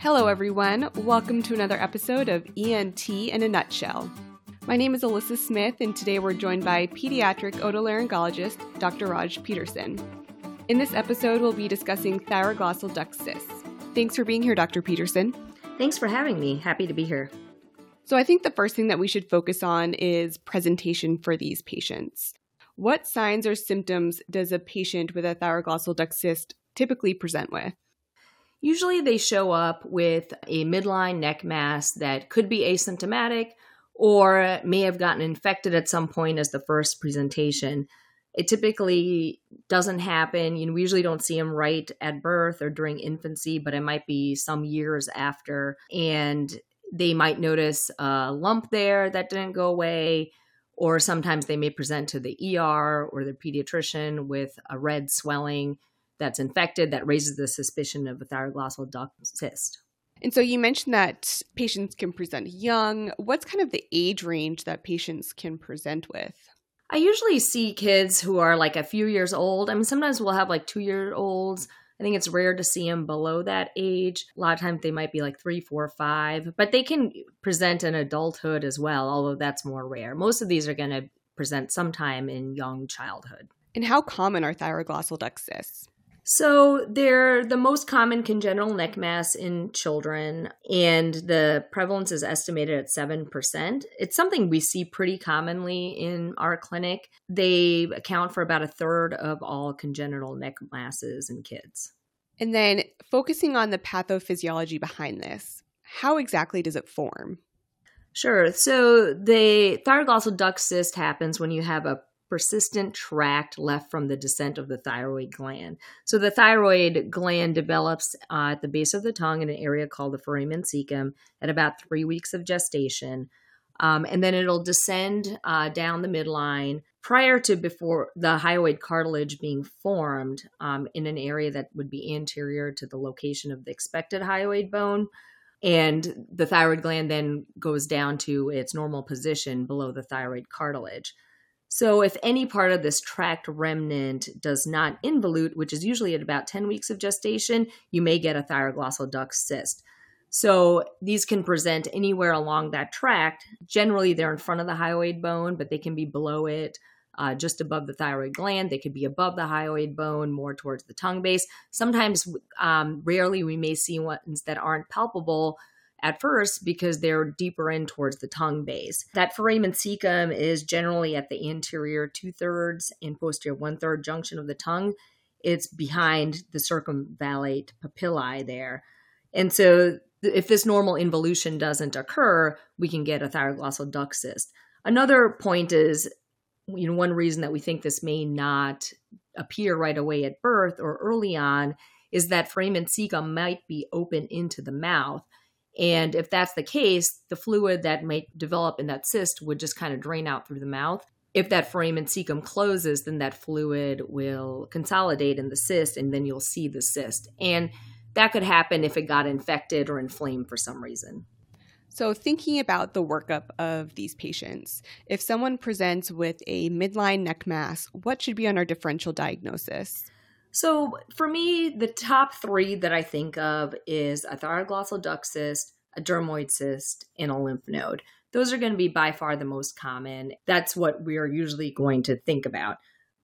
Hello, everyone. Welcome to another episode of ENT in a Nutshell. My name is Alyssa Smith, and today we're joined by pediatric otolaryngologist Dr. Raj Peterson. In this episode, we'll be discussing thyroglossal duct cysts. Thanks for being here, Dr. Peterson. Thanks for having me. Happy to be here. So, I think the first thing that we should focus on is presentation for these patients. What signs or symptoms does a patient with a thyroglossal duct cyst typically present with? Usually they show up with a midline neck mass that could be asymptomatic or may have gotten infected at some point as the first presentation. It typically doesn't happen. You know, we usually don't see them right at birth or during infancy, but it might be some years after. And they might notice a lump there that didn't go away, or sometimes they may present to the ER or the pediatrician with a red swelling that's infected that raises the suspicion of a thyroglossal duct cyst. And so you mentioned that patients can present young. What's kind of the age range that patients can present with? I usually see kids who are like a few years old. I mean, sometimes we'll have like two year olds. I think it's rare to see them below that age. A lot of times they might be like three, four, five, but they can present in adulthood as well, although that's more rare. Most of these are going to present sometime in young childhood. And how common are thyroglossal duct cysts? So they're the most common congenital neck mass in children, and the prevalence is estimated at 7%. It's something we see pretty commonly in our clinic. They account for about a third of all congenital neck masses in kids. And then focusing on the pathophysiology behind this, how exactly does it form? Sure. So the thyroglossal duct cyst happens when you have a persistent tract left from the descent of the thyroid gland. So the thyroid gland develops uh, at the base of the tongue in an area called the foramen cecum at about three weeks of gestation. Um, and then it'll descend uh, down the midline prior to before the hyoid cartilage being formed um, in an area that would be anterior to the location of the expected hyoid bone. And the thyroid gland then goes down to its normal position below the thyroid cartilage. So, if any part of this tract remnant does not involute, which is usually at about 10 weeks of gestation, you may get a thyroglossal duct cyst. So, these can present anywhere along that tract. Generally, they're in front of the hyoid bone, but they can be below it, uh, just above the thyroid gland. They could be above the hyoid bone, more towards the tongue base. Sometimes, um, rarely, we may see ones that aren't palpable at first because they're deeper in towards the tongue base. That foramen cecum is generally at the anterior two thirds and posterior one third junction of the tongue. It's behind the circumvallate papillae there. And so, if this normal involution doesn't occur, we can get a thyroglossal duct cyst. Another point is, you know, one reason that we think this may not appear right away at birth or early on is that foramen cecum might be open into the mouth. And if that's the case, the fluid that might develop in that cyst would just kind of drain out through the mouth. If that foramen cecum closes, then that fluid will consolidate in the cyst and then you'll see the cyst. And that could happen if it got infected or inflamed for some reason. So, thinking about the workup of these patients, if someone presents with a midline neck mass, what should be on our differential diagnosis? So for me, the top three that I think of is a thyroglossal duct cyst, a dermoid cyst, and a lymph node. Those are going to be by far the most common. That's what we are usually going to think about.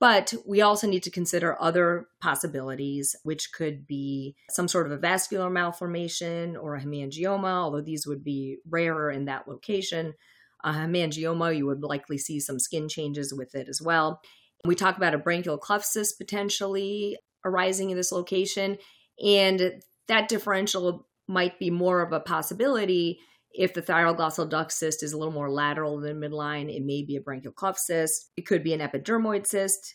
But we also need to consider other possibilities, which could be some sort of a vascular malformation or a hemangioma, although these would be rarer in that location. A hemangioma, you would likely see some skin changes with it as well. We talk about a branchial cleft cyst potentially arising in this location, and that differential might be more of a possibility if the thyroglossal duct cyst is a little more lateral than midline. It may be a branchial cleft cyst. It could be an epidermoid cyst.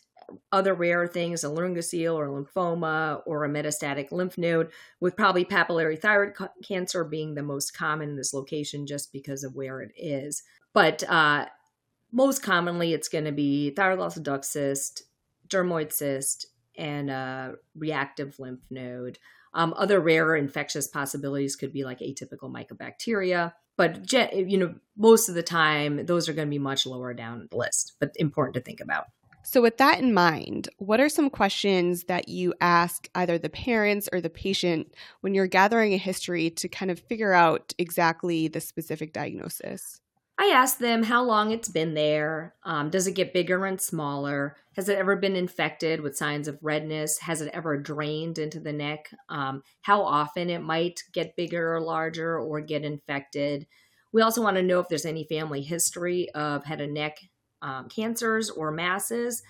Other rare things, a laryngocele or lymphoma or a metastatic lymph node, with probably papillary thyroid cancer being the most common in this location just because of where it is. But uh, most commonly it's going to be thyroglossal duct cyst, dermoid cyst, and a reactive lymph node. Um, other rare infectious possibilities could be like atypical mycobacteria, but you know most of the time those are going to be much lower down the list, but important to think about. So, with that in mind, what are some questions that you ask either the parents or the patient when you're gathering a history to kind of figure out exactly the specific diagnosis? I ask them how long it's been there. Um, does it get bigger and smaller? Has it ever been infected with signs of redness? Has it ever drained into the neck? Um, how often it might get bigger or larger or get infected? We also want to know if there's any family history of head and neck um, cancers or masses,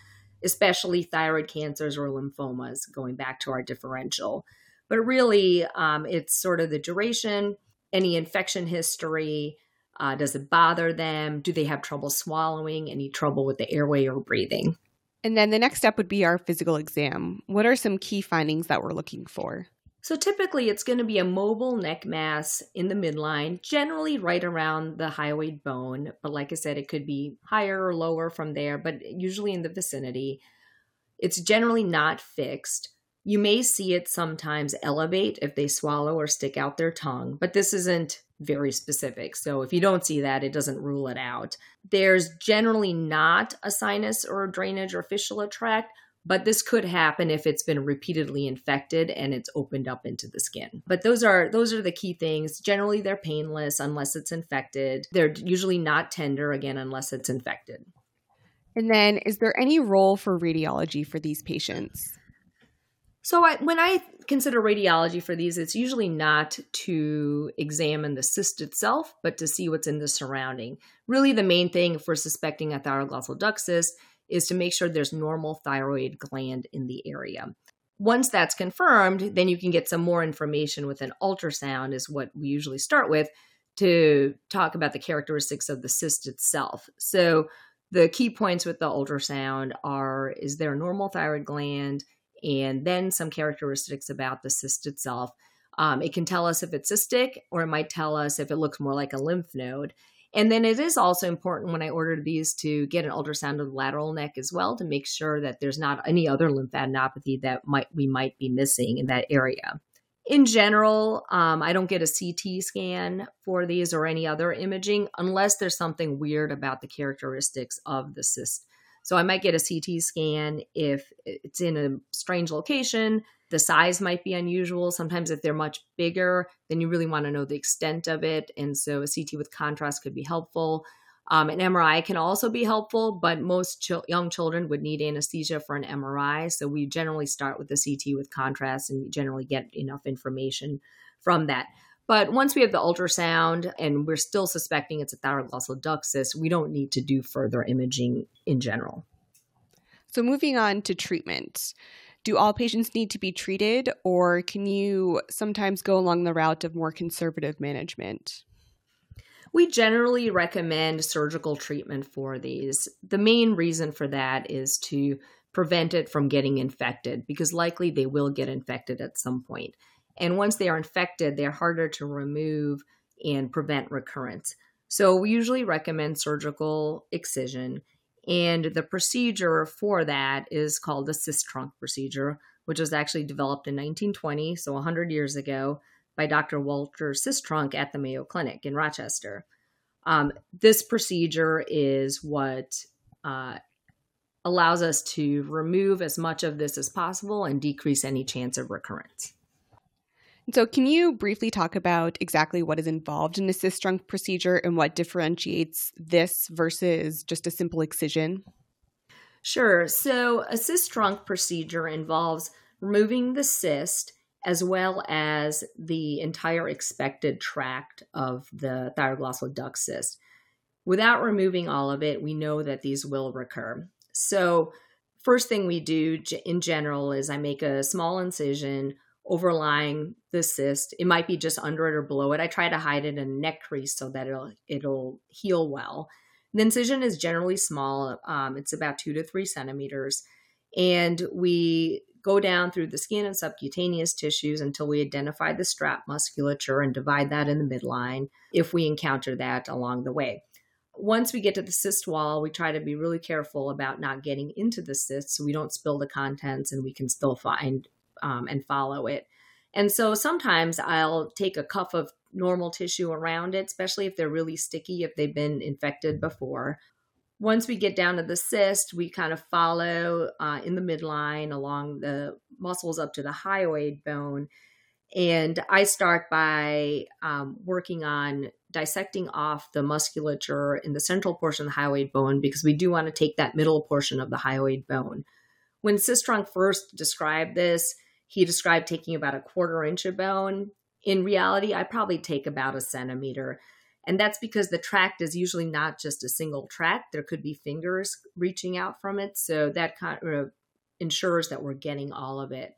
especially thyroid cancers or lymphomas, going back to our differential. But really, um, it's sort of the duration, any infection history uh, does it bother them? Do they have trouble swallowing? Any trouble with the airway or breathing? And then the next step would be our physical exam. What are some key findings that we're looking for? So typically it's going to be a mobile neck mass in the midline, generally right around the hyoid bone. But like I said, it could be higher or lower from there, but usually in the vicinity. It's generally not fixed. You may see it sometimes elevate if they swallow or stick out their tongue, but this isn't very specific. So if you don't see that, it doesn't rule it out. There's generally not a sinus or a drainage or fistula tract, but this could happen if it's been repeatedly infected and it's opened up into the skin. But those are those are the key things. Generally they're painless unless it's infected. They're usually not tender again unless it's infected. And then is there any role for radiology for these patients? So I, when I consider radiology for these, it's usually not to examine the cyst itself, but to see what's in the surrounding. Really, the main thing for suspecting a thyroglossal duct cyst is to make sure there's normal thyroid gland in the area. Once that's confirmed, then you can get some more information with an ultrasound, is what we usually start with to talk about the characteristics of the cyst itself. So, the key points with the ultrasound are is there a normal thyroid gland? And then some characteristics about the cyst itself. Um, it can tell us if it's cystic, or it might tell us if it looks more like a lymph node. And then it is also important when I ordered these to get an ultrasound of the lateral neck as well to make sure that there's not any other lymphadenopathy that might we might be missing in that area. In general, um, I don't get a CT scan for these or any other imaging unless there's something weird about the characteristics of the cyst so I might get a CT scan if it's in a strange location. The size might be unusual. Sometimes, if they're much bigger, then you really want to know the extent of it. And so a CT with contrast could be helpful. Um, an MRI can also be helpful, but most ch- young children would need anesthesia for an MRI. So we generally start with the CT with contrast and generally get enough information from that. But once we have the ultrasound and we're still suspecting it's a thyroglossal duct cyst, we don't need to do further imaging in general. So, moving on to treatment. Do all patients need to be treated, or can you sometimes go along the route of more conservative management? We generally recommend surgical treatment for these. The main reason for that is to prevent it from getting infected because likely they will get infected at some point. And once they are infected, they're harder to remove and prevent recurrence. So we usually recommend surgical excision. And the procedure for that is called the Sistrunk procedure, which was actually developed in 1920, so 100 years ago, by Dr. Walter Sistrunk at the Mayo Clinic in Rochester. Um, this procedure is what uh, allows us to remove as much of this as possible and decrease any chance of recurrence. So, can you briefly talk about exactly what is involved in a Sistrunk procedure and what differentiates this versus just a simple excision? Sure. So, a Sistrunk procedure involves removing the cyst as well as the entire expected tract of the thyroglossal duct cyst. Without removing all of it, we know that these will recur. So, first thing we do in general is I make a small incision overlying the cyst. It might be just under it or below it. I try to hide it in a neck crease so that it'll it'll heal well. The incision is generally small. Um, it's about two to three centimeters, and we go down through the skin and subcutaneous tissues until we identify the strap musculature and divide that in the midline if we encounter that along the way. Once we get to the cyst wall, we try to be really careful about not getting into the cyst so we don't spill the contents and we can still find um, and follow it. And so sometimes I'll take a cuff of normal tissue around it, especially if they're really sticky, if they've been infected before. Once we get down to the cyst, we kind of follow uh, in the midline along the muscles up to the hyoid bone. And I start by um, working on dissecting off the musculature in the central portion of the hyoid bone because we do want to take that middle portion of the hyoid bone. When Sistrunk first described this, he described taking about a quarter inch of bone. In reality, I probably take about a centimeter. And that's because the tract is usually not just a single tract. There could be fingers reaching out from it. So that kind of ensures that we're getting all of it.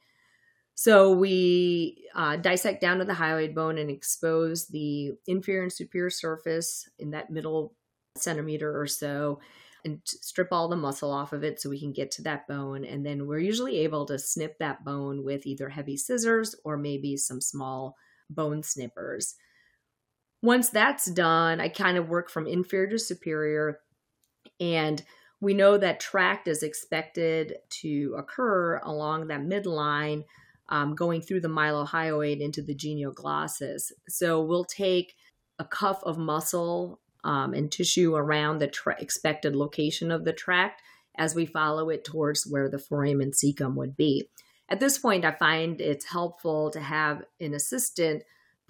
So we uh, dissect down to the hyoid bone and expose the inferior and superior surface in that middle centimeter or so and strip all the muscle off of it so we can get to that bone. And then we're usually able to snip that bone with either heavy scissors or maybe some small bone snippers. Once that's done, I kind of work from inferior to superior. And we know that tract is expected to occur along that midline um, going through the mylohyoid into the genioglossus. So we'll take a cuff of muscle um, and tissue around the tra- expected location of the tract as we follow it towards where the foramen cecum would be. At this point, I find it's helpful to have an assistant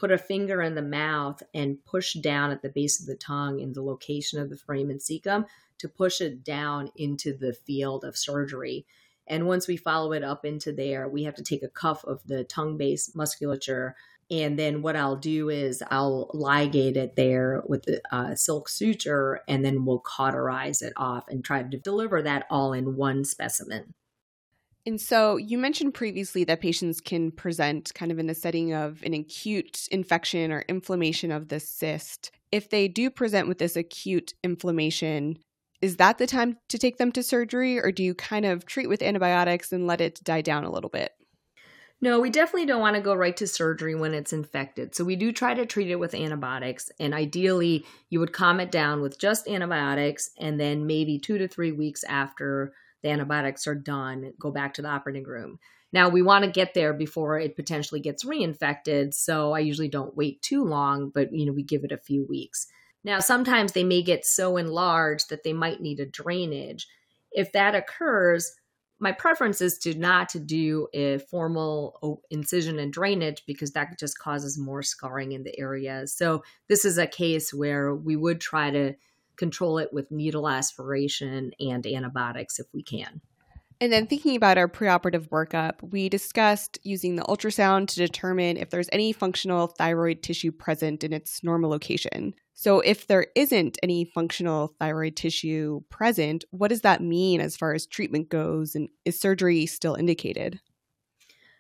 put a finger in the mouth and push down at the base of the tongue in the location of the foramen cecum to push it down into the field of surgery. And once we follow it up into there, we have to take a cuff of the tongue base musculature. And then what I'll do is I'll ligate it there with the uh, silk suture, and then we'll cauterize it off and try to deliver that all in one specimen. And so you mentioned previously that patients can present kind of in the setting of an acute infection or inflammation of the cyst. If they do present with this acute inflammation, is that the time to take them to surgery or do you kind of treat with antibiotics and let it die down a little bit? No, we definitely don't want to go right to surgery when it's infected. So we do try to treat it with antibiotics. And ideally, you would calm it down with just antibiotics. And then maybe two to three weeks after the antibiotics are done, go back to the operating room. Now, we want to get there before it potentially gets reinfected. So I usually don't wait too long, but, you know, we give it a few weeks. Now, sometimes they may get so enlarged that they might need a drainage. If that occurs, my preference is to not do a formal incision and drainage because that just causes more scarring in the area. So this is a case where we would try to control it with needle aspiration and antibiotics if we can. And then thinking about our preoperative workup, we discussed using the ultrasound to determine if there's any functional thyroid tissue present in its normal location. So, if there isn't any functional thyroid tissue present, what does that mean as far as treatment goes? And is surgery still indicated?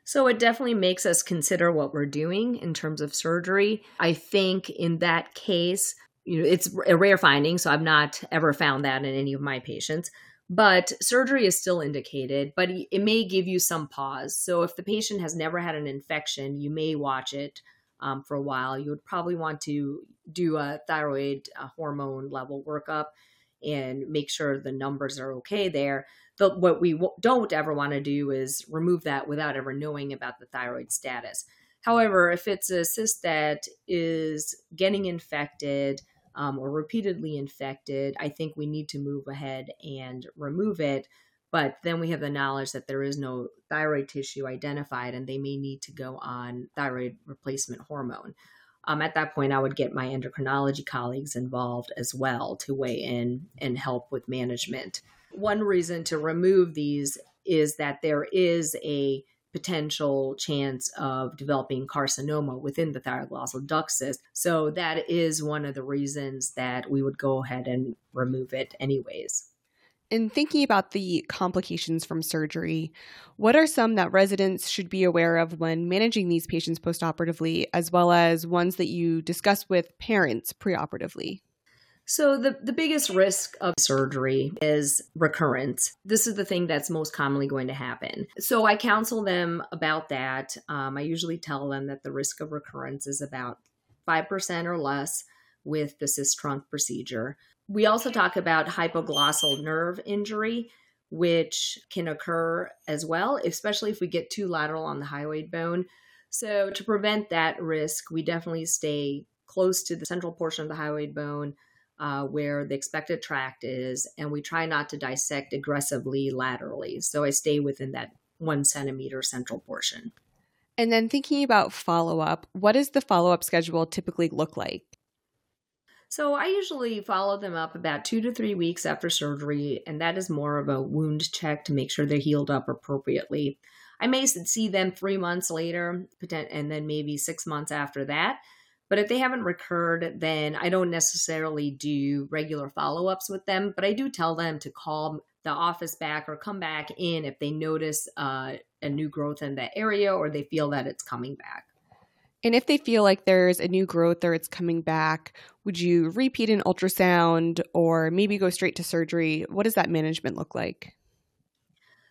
So, it definitely makes us consider what we're doing in terms of surgery. I think in that case, you know, it's a rare finding, so I've not ever found that in any of my patients. But surgery is still indicated, but it may give you some pause. So, if the patient has never had an infection, you may watch it um, for a while. You would probably want to do a thyroid uh, hormone level workup and make sure the numbers are okay there. But what we w- don't ever want to do is remove that without ever knowing about the thyroid status. However, if it's a cyst that is getting infected um, or repeatedly infected, I think we need to move ahead and remove it but then we have the knowledge that there is no thyroid tissue identified and they may need to go on thyroid replacement hormone. Um, at that point, I would get my endocrinology colleagues involved as well to weigh in and help with management. One reason to remove these is that there is a potential chance of developing carcinoma within the thyroglossal duct cyst. So that is one of the reasons that we would go ahead and remove it anyways. In thinking about the complications from surgery, what are some that residents should be aware of when managing these patients postoperatively, as well as ones that you discuss with parents preoperatively? So, the, the biggest risk of surgery is recurrence. This is the thing that's most commonly going to happen. So, I counsel them about that. Um, I usually tell them that the risk of recurrence is about 5% or less with the Sistrunk procedure. We also talk about hypoglossal nerve injury, which can occur as well, especially if we get too lateral on the hyoid bone. So, to prevent that risk, we definitely stay close to the central portion of the hyoid bone, uh, where the expected tract is, and we try not to dissect aggressively laterally. So I stay within that one centimeter central portion. And then thinking about follow up, what does the follow up schedule typically look like? So I usually follow them up about two to three weeks after surgery, and that is more of a wound check to make sure they're healed up appropriately. I may see them three months later, and then maybe six months after that. But if they haven't recurred, then I don't necessarily do regular follow ups with them. But I do tell them to call the office back or come back in if they notice uh, a new growth in that area or they feel that it's coming back. And if they feel like there's a new growth or it's coming back, would you repeat an ultrasound or maybe go straight to surgery? What does that management look like?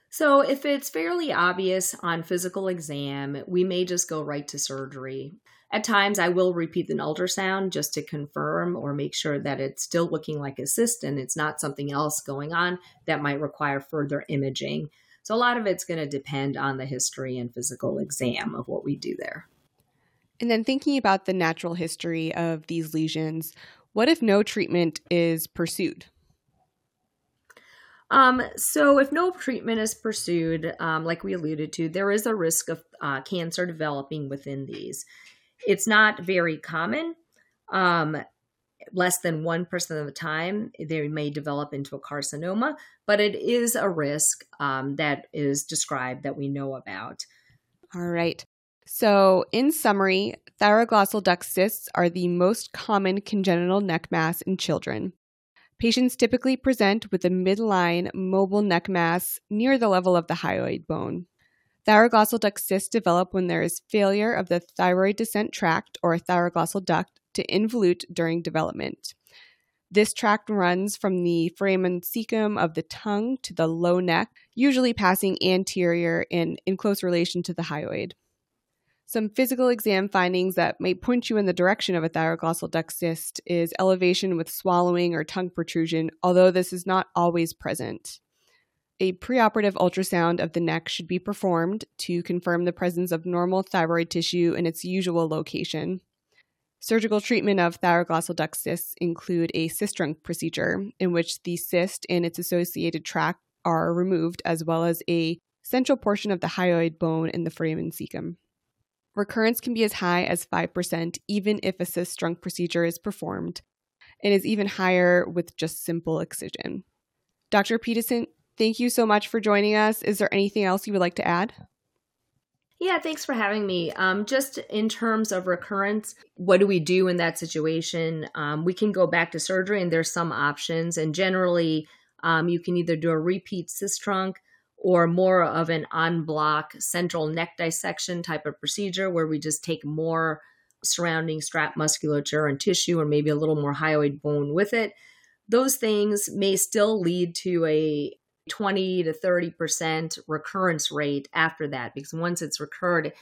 So, if it's fairly obvious on physical exam, we may just go right to surgery. At times, I will repeat an ultrasound just to confirm or make sure that it's still looking like a cyst and it's not something else going on that might require further imaging. So, a lot of it's going to depend on the history and physical exam of what we do there. And then, thinking about the natural history of these lesions, what if no treatment is pursued? Um, so, if no treatment is pursued, um, like we alluded to, there is a risk of uh, cancer developing within these. It's not very common. Um, less than 1% of the time, they may develop into a carcinoma, but it is a risk um, that is described that we know about. All right. So, in summary, thyroglossal duct cysts are the most common congenital neck mass in children. Patients typically present with a midline mobile neck mass near the level of the hyoid bone. Thyroglossal duct cysts develop when there is failure of the thyroid descent tract or thyroglossal duct to involute during development. This tract runs from the foramen cecum of the tongue to the low neck, usually passing anterior and in close relation to the hyoid. Some physical exam findings that may point you in the direction of a thyroglossal duct cyst is elevation with swallowing or tongue protrusion, although this is not always present. A preoperative ultrasound of the neck should be performed to confirm the presence of normal thyroid tissue in its usual location. Surgical treatment of thyroglossal duct cysts include a Sistrunk procedure in which the cyst and its associated tract are removed as well as a central portion of the hyoid bone in the foramen cecum. Recurrence can be as high as 5%, even if a Sistrunk procedure is performed, and is even higher with just simple excision. Dr. Peterson, thank you so much for joining us. Is there anything else you would like to add? Yeah, thanks for having me. Um, just in terms of recurrence, what do we do in that situation? Um, we can go back to surgery, and there's some options. And generally, um, you can either do a repeat Sistrunk or more of an en bloc central neck dissection type of procedure where we just take more surrounding strap musculature and tissue or maybe a little more hyoid bone with it. Those things may still lead to a 20 to 30% recurrence rate after that because once it's recurred,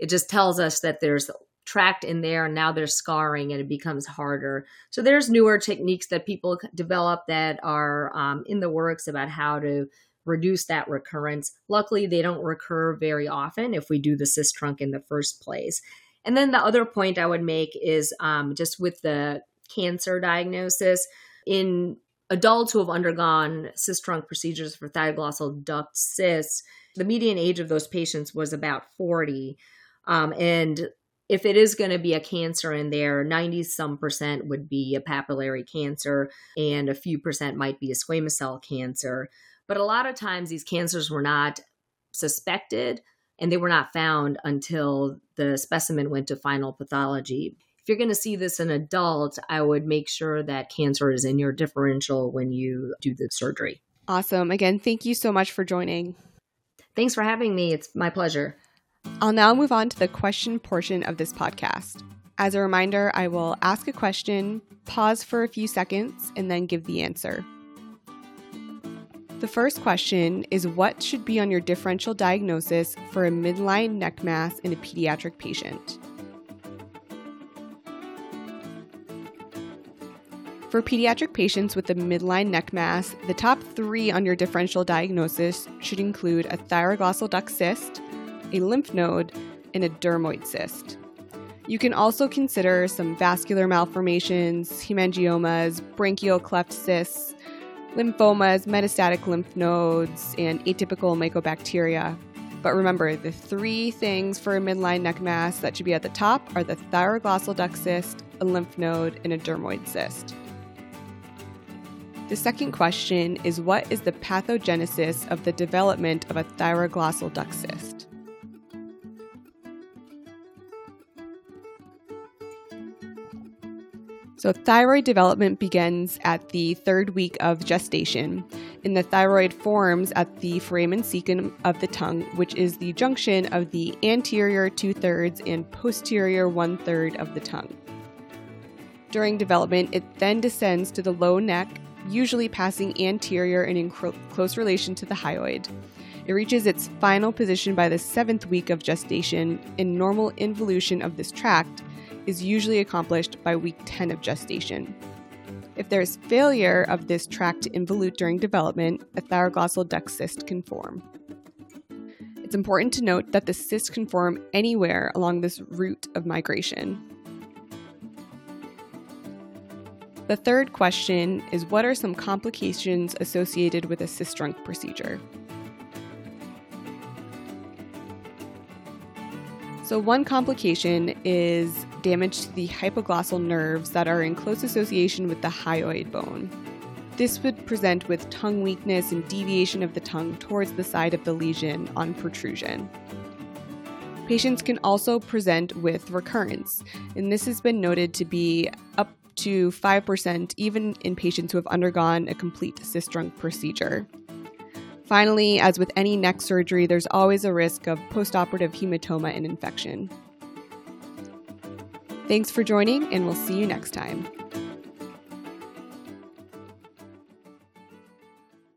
it just tells us that there's tract in there and now there's scarring and it becomes harder. So there's newer techniques that people develop that are um, in the works about how to reduce that recurrence. Luckily, they don't recur very often if we do the Sistrunk in the first place. And then the other point I would make is um, just with the cancer diagnosis in adults who have undergone Sistrunk procedures for thyroglossal duct cysts, the median age of those patients was about 40. Um, and if it is going to be a cancer in there, 90 some percent would be a papillary cancer, and a few percent might be a squamous cell cancer. But a lot of times these cancers were not suspected and they were not found until the specimen went to final pathology. If you're going to see this in adults, I would make sure that cancer is in your differential when you do the surgery. Awesome. Again, thank you so much for joining. Thanks for having me. It's my pleasure. I'll now move on to the question portion of this podcast. As a reminder, I will ask a question, pause for a few seconds, and then give the answer. The first question is What should be on your differential diagnosis for a midline neck mass in a pediatric patient? For pediatric patients with a midline neck mass, the top three on your differential diagnosis should include a thyroglossal duct cyst, a lymph node, and a dermoid cyst. You can also consider some vascular malformations, hemangiomas, branchial cleft cysts, lymphomas, metastatic lymph nodes, and atypical mycobacteria. But remember, the three things for a midline neck mass that should be at the top are the thyroglossal duct cyst, a lymph node, and a dermoid cyst. The second question is what is the pathogenesis of the development of a thyroglossal duct cyst? So, thyroid development begins at the third week of gestation, and the thyroid forms at the foramen cecum of the tongue, which is the junction of the anterior two thirds and posterior one third of the tongue. During development, it then descends to the low neck, usually passing anterior and in close relation to the hyoid. It reaches its final position by the seventh week of gestation, and normal involution of this tract is usually accomplished by week 10 of gestation. If there is failure of this tract to involute during development, a thyroglossal duct cyst can form. It's important to note that the cyst can form anywhere along this route of migration. The third question is What are some complications associated with a Sistrunk procedure? So, one complication is damage to the hypoglossal nerves that are in close association with the hyoid bone. This would present with tongue weakness and deviation of the tongue towards the side of the lesion on protrusion. Patients can also present with recurrence, and this has been noted to be up to 5% even in patients who have undergone a complete Sistrunk procedure. Finally, as with any neck surgery, there's always a risk of postoperative hematoma and infection. Thanks for joining, and we'll see you next time.